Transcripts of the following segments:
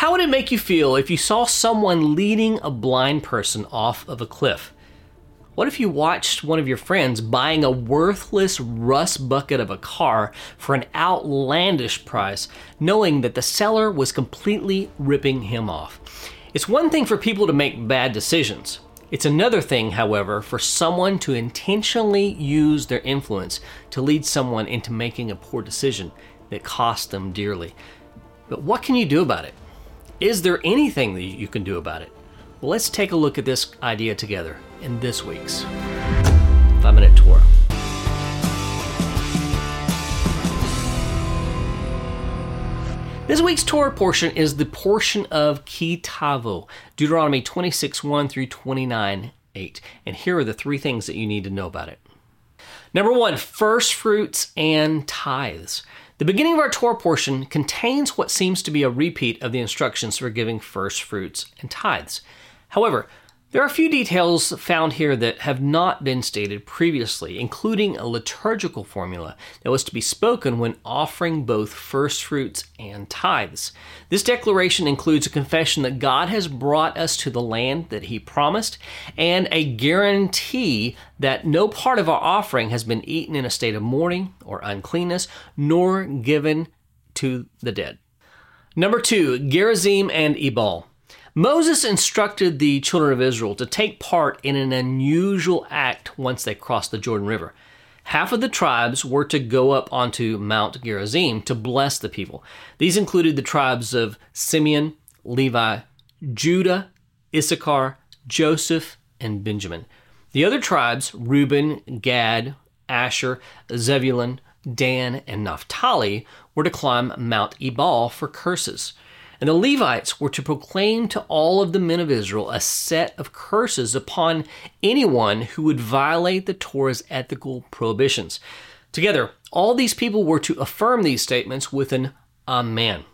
How would it make you feel if you saw someone leading a blind person off of a cliff? What if you watched one of your friends buying a worthless rust bucket of a car for an outlandish price, knowing that the seller was completely ripping him off? It's one thing for people to make bad decisions. It's another thing, however, for someone to intentionally use their influence to lead someone into making a poor decision that costs them dearly. But what can you do about it? Is there anything that you can do about it? Well, let's take a look at this idea together in this week's 5 Minute Torah. This week's Torah portion is the portion of Ki Tavo, Deuteronomy 26 1 through 29 8. And here are the three things that you need to know about it. Number one, first fruits and tithes. The beginning of our Torah portion contains what seems to be a repeat of the instructions for giving first fruits and tithes. However, there are a few details found here that have not been stated previously, including a liturgical formula that was to be spoken when offering both first fruits and tithes. This declaration includes a confession that God has brought us to the land that He promised and a guarantee that no part of our offering has been eaten in a state of mourning or uncleanness, nor given to the dead. Number two, Gerizim and Ebal. Moses instructed the children of Israel to take part in an unusual act once they crossed the Jordan River. Half of the tribes were to go up onto Mount Gerizim to bless the people. These included the tribes of Simeon, Levi, Judah, Issachar, Joseph, and Benjamin. The other tribes, Reuben, Gad, Asher, Zebulun, Dan, and Naphtali, were to climb Mount Ebal for curses. And the Levites were to proclaim to all of the men of Israel a set of curses upon anyone who would violate the Torah's ethical prohibitions. Together, all these people were to affirm these statements with an Amen.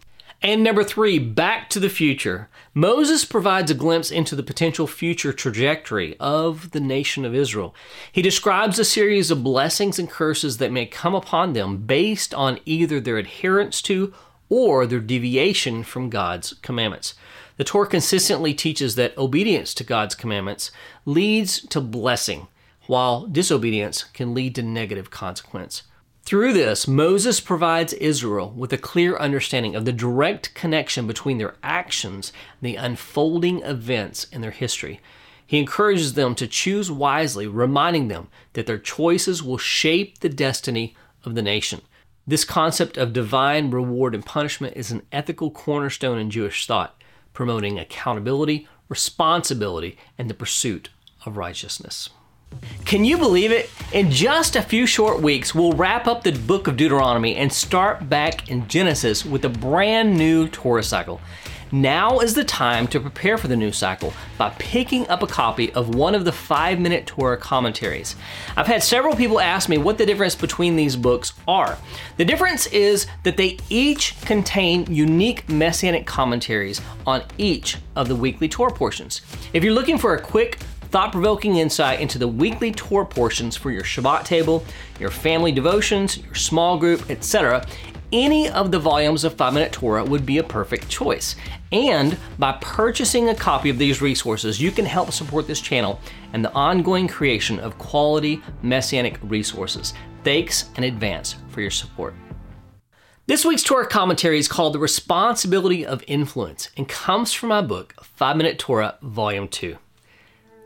And number three, back to the future. Moses provides a glimpse into the potential future trajectory of the nation of Israel. He describes a series of blessings and curses that may come upon them based on either their adherence to or their deviation from God's commandments. The Torah consistently teaches that obedience to God's commandments leads to blessing, while disobedience can lead to negative consequence. Through this, Moses provides Israel with a clear understanding of the direct connection between their actions and the unfolding events in their history. He encourages them to choose wisely, reminding them that their choices will shape the destiny of the nation. This concept of divine reward and punishment is an ethical cornerstone in Jewish thought, promoting accountability, responsibility, and the pursuit of righteousness. Can you believe it? In just a few short weeks, we'll wrap up the book of Deuteronomy and start back in Genesis with a brand new Torah cycle. Now is the time to prepare for the new cycle by picking up a copy of one of the 5 Minute Torah commentaries. I've had several people ask me what the difference between these books are. The difference is that they each contain unique messianic commentaries on each of the weekly Torah portions. If you're looking for a quick, thought provoking insight into the weekly Torah portions for your Shabbat table, your family devotions, your small group, etc., any of the volumes of 5 Minute Torah would be a perfect choice. And by purchasing a copy of these resources, you can help support this channel and the ongoing creation of quality messianic resources. Thanks in advance for your support. This week's Torah commentary is called The Responsibility of Influence and comes from my book, 5 Minute Torah, Volume 2.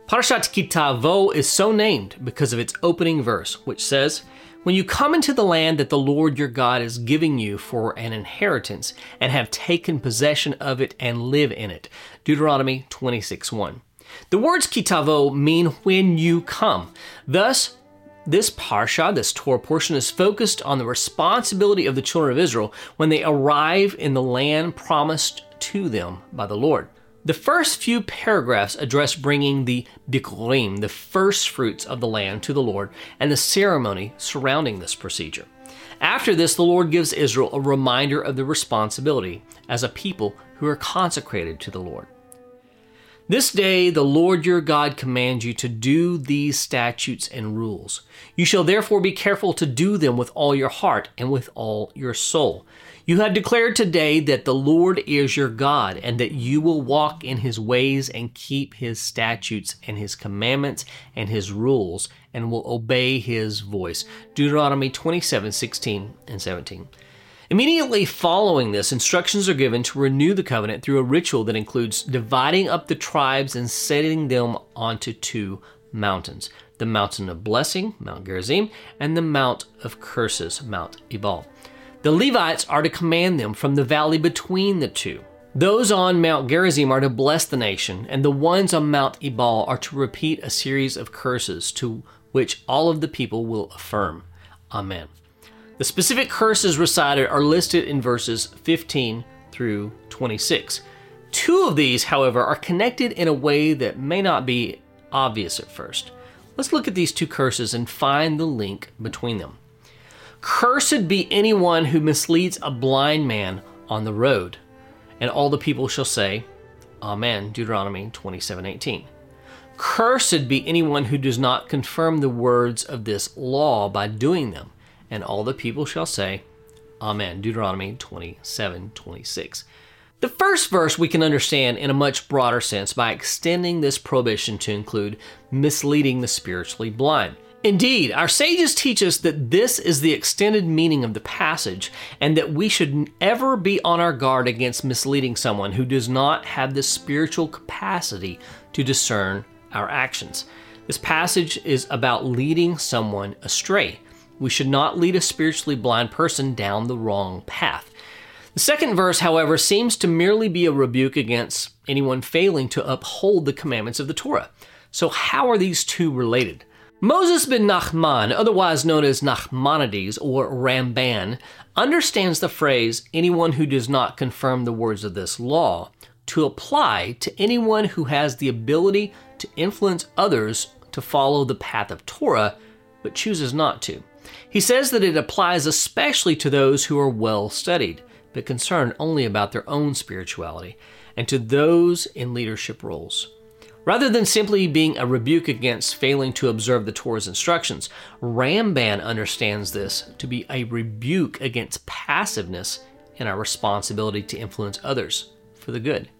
Parashat Ki Tavo is so named because of its opening verse, which says, when you come into the land that the Lord your God is giving you for an inheritance and have taken possession of it and live in it. Deuteronomy 26 1. The words ki tavo mean when you come. Thus, this parsha, this Torah portion, is focused on the responsibility of the children of Israel when they arrive in the land promised to them by the Lord. The first few paragraphs address bringing the bikurim, the first fruits of the land, to the Lord and the ceremony surrounding this procedure. After this, the Lord gives Israel a reminder of the responsibility as a people who are consecrated to the Lord. This day the Lord your God commands you to do these statutes and rules. You shall therefore be careful to do them with all your heart and with all your soul. You have declared today that the Lord is your God, and that you will walk in his ways and keep his statutes and his commandments and his rules, and will obey his voice. Deuteronomy 27 16 and 17. Immediately following this, instructions are given to renew the covenant through a ritual that includes dividing up the tribes and setting them onto two mountains the mountain of blessing, Mount Gerizim, and the mount of curses, Mount Ebal. The Levites are to command them from the valley between the two. Those on Mount Gerizim are to bless the nation, and the ones on Mount Ebal are to repeat a series of curses to which all of the people will affirm. Amen. The specific curses recited are listed in verses 15 through 26. Two of these, however, are connected in a way that may not be obvious at first. Let's look at these two curses and find the link between them. Cursed be anyone who misleads a blind man on the road. And all the people shall say, Amen. Deuteronomy 27:18. Cursed be anyone who does not confirm the words of this law by doing them and all the people shall say, Amen. Deuteronomy 27 26. The first verse we can understand in a much broader sense by extending this prohibition to include misleading the spiritually blind. Indeed, our sages teach us that this is the extended meaning of the passage and that we should ever be on our guard against misleading someone who does not have the spiritual capacity to discern our actions. This passage is about leading someone astray. We should not lead a spiritually blind person down the wrong path. The second verse, however, seems to merely be a rebuke against anyone failing to uphold the commandments of the Torah. So, how are these two related? Moses ben Nachman, otherwise known as Nachmanides or Ramban, understands the phrase anyone who does not confirm the words of this law to apply to anyone who has the ability to influence others to follow the path of Torah but chooses not to. He says that it applies especially to those who are well studied, but concerned only about their own spirituality, and to those in leadership roles. Rather than simply being a rebuke against failing to observe the Torah's instructions, Ramban understands this to be a rebuke against passiveness in our responsibility to influence others for the good.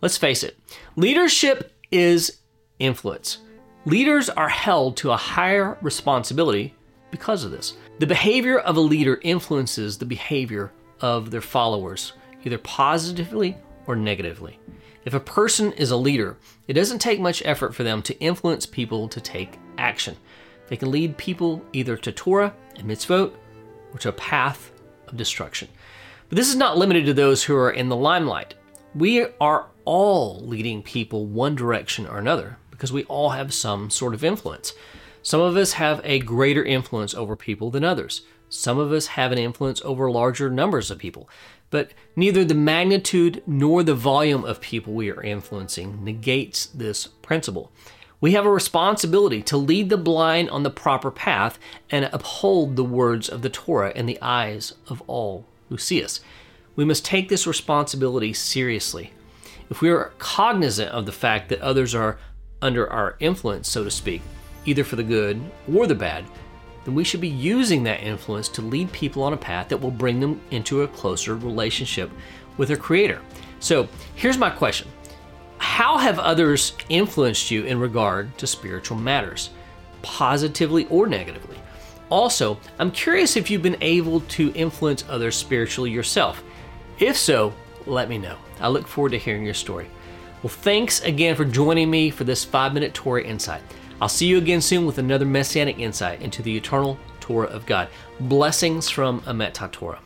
Let's face it, leadership is influence. Leaders are held to a higher responsibility because of this. The behavior of a leader influences the behavior of their followers, either positively or negatively. If a person is a leader, it doesn't take much effort for them to influence people to take action. They can lead people either to Torah and mitzvot or to a path of destruction. But this is not limited to those who are in the limelight. We are all leading people one direction or another because we all have some sort of influence. Some of us have a greater influence over people than others. Some of us have an influence over larger numbers of people. But neither the magnitude nor the volume of people we are influencing negates this principle. We have a responsibility to lead the blind on the proper path and uphold the words of the Torah in the eyes of all who see us. We must take this responsibility seriously. If we are cognizant of the fact that others are under our influence, so to speak, either for the good or the bad, then we should be using that influence to lead people on a path that will bring them into a closer relationship with their Creator. So here's my question How have others influenced you in regard to spiritual matters, positively or negatively? Also, I'm curious if you've been able to influence others spiritually yourself. If so, let me know. I look forward to hearing your story. Well, thanks again for joining me for this five minute Torah insight. I'll see you again soon with another messianic insight into the eternal Torah of God. Blessings from Emet Torah.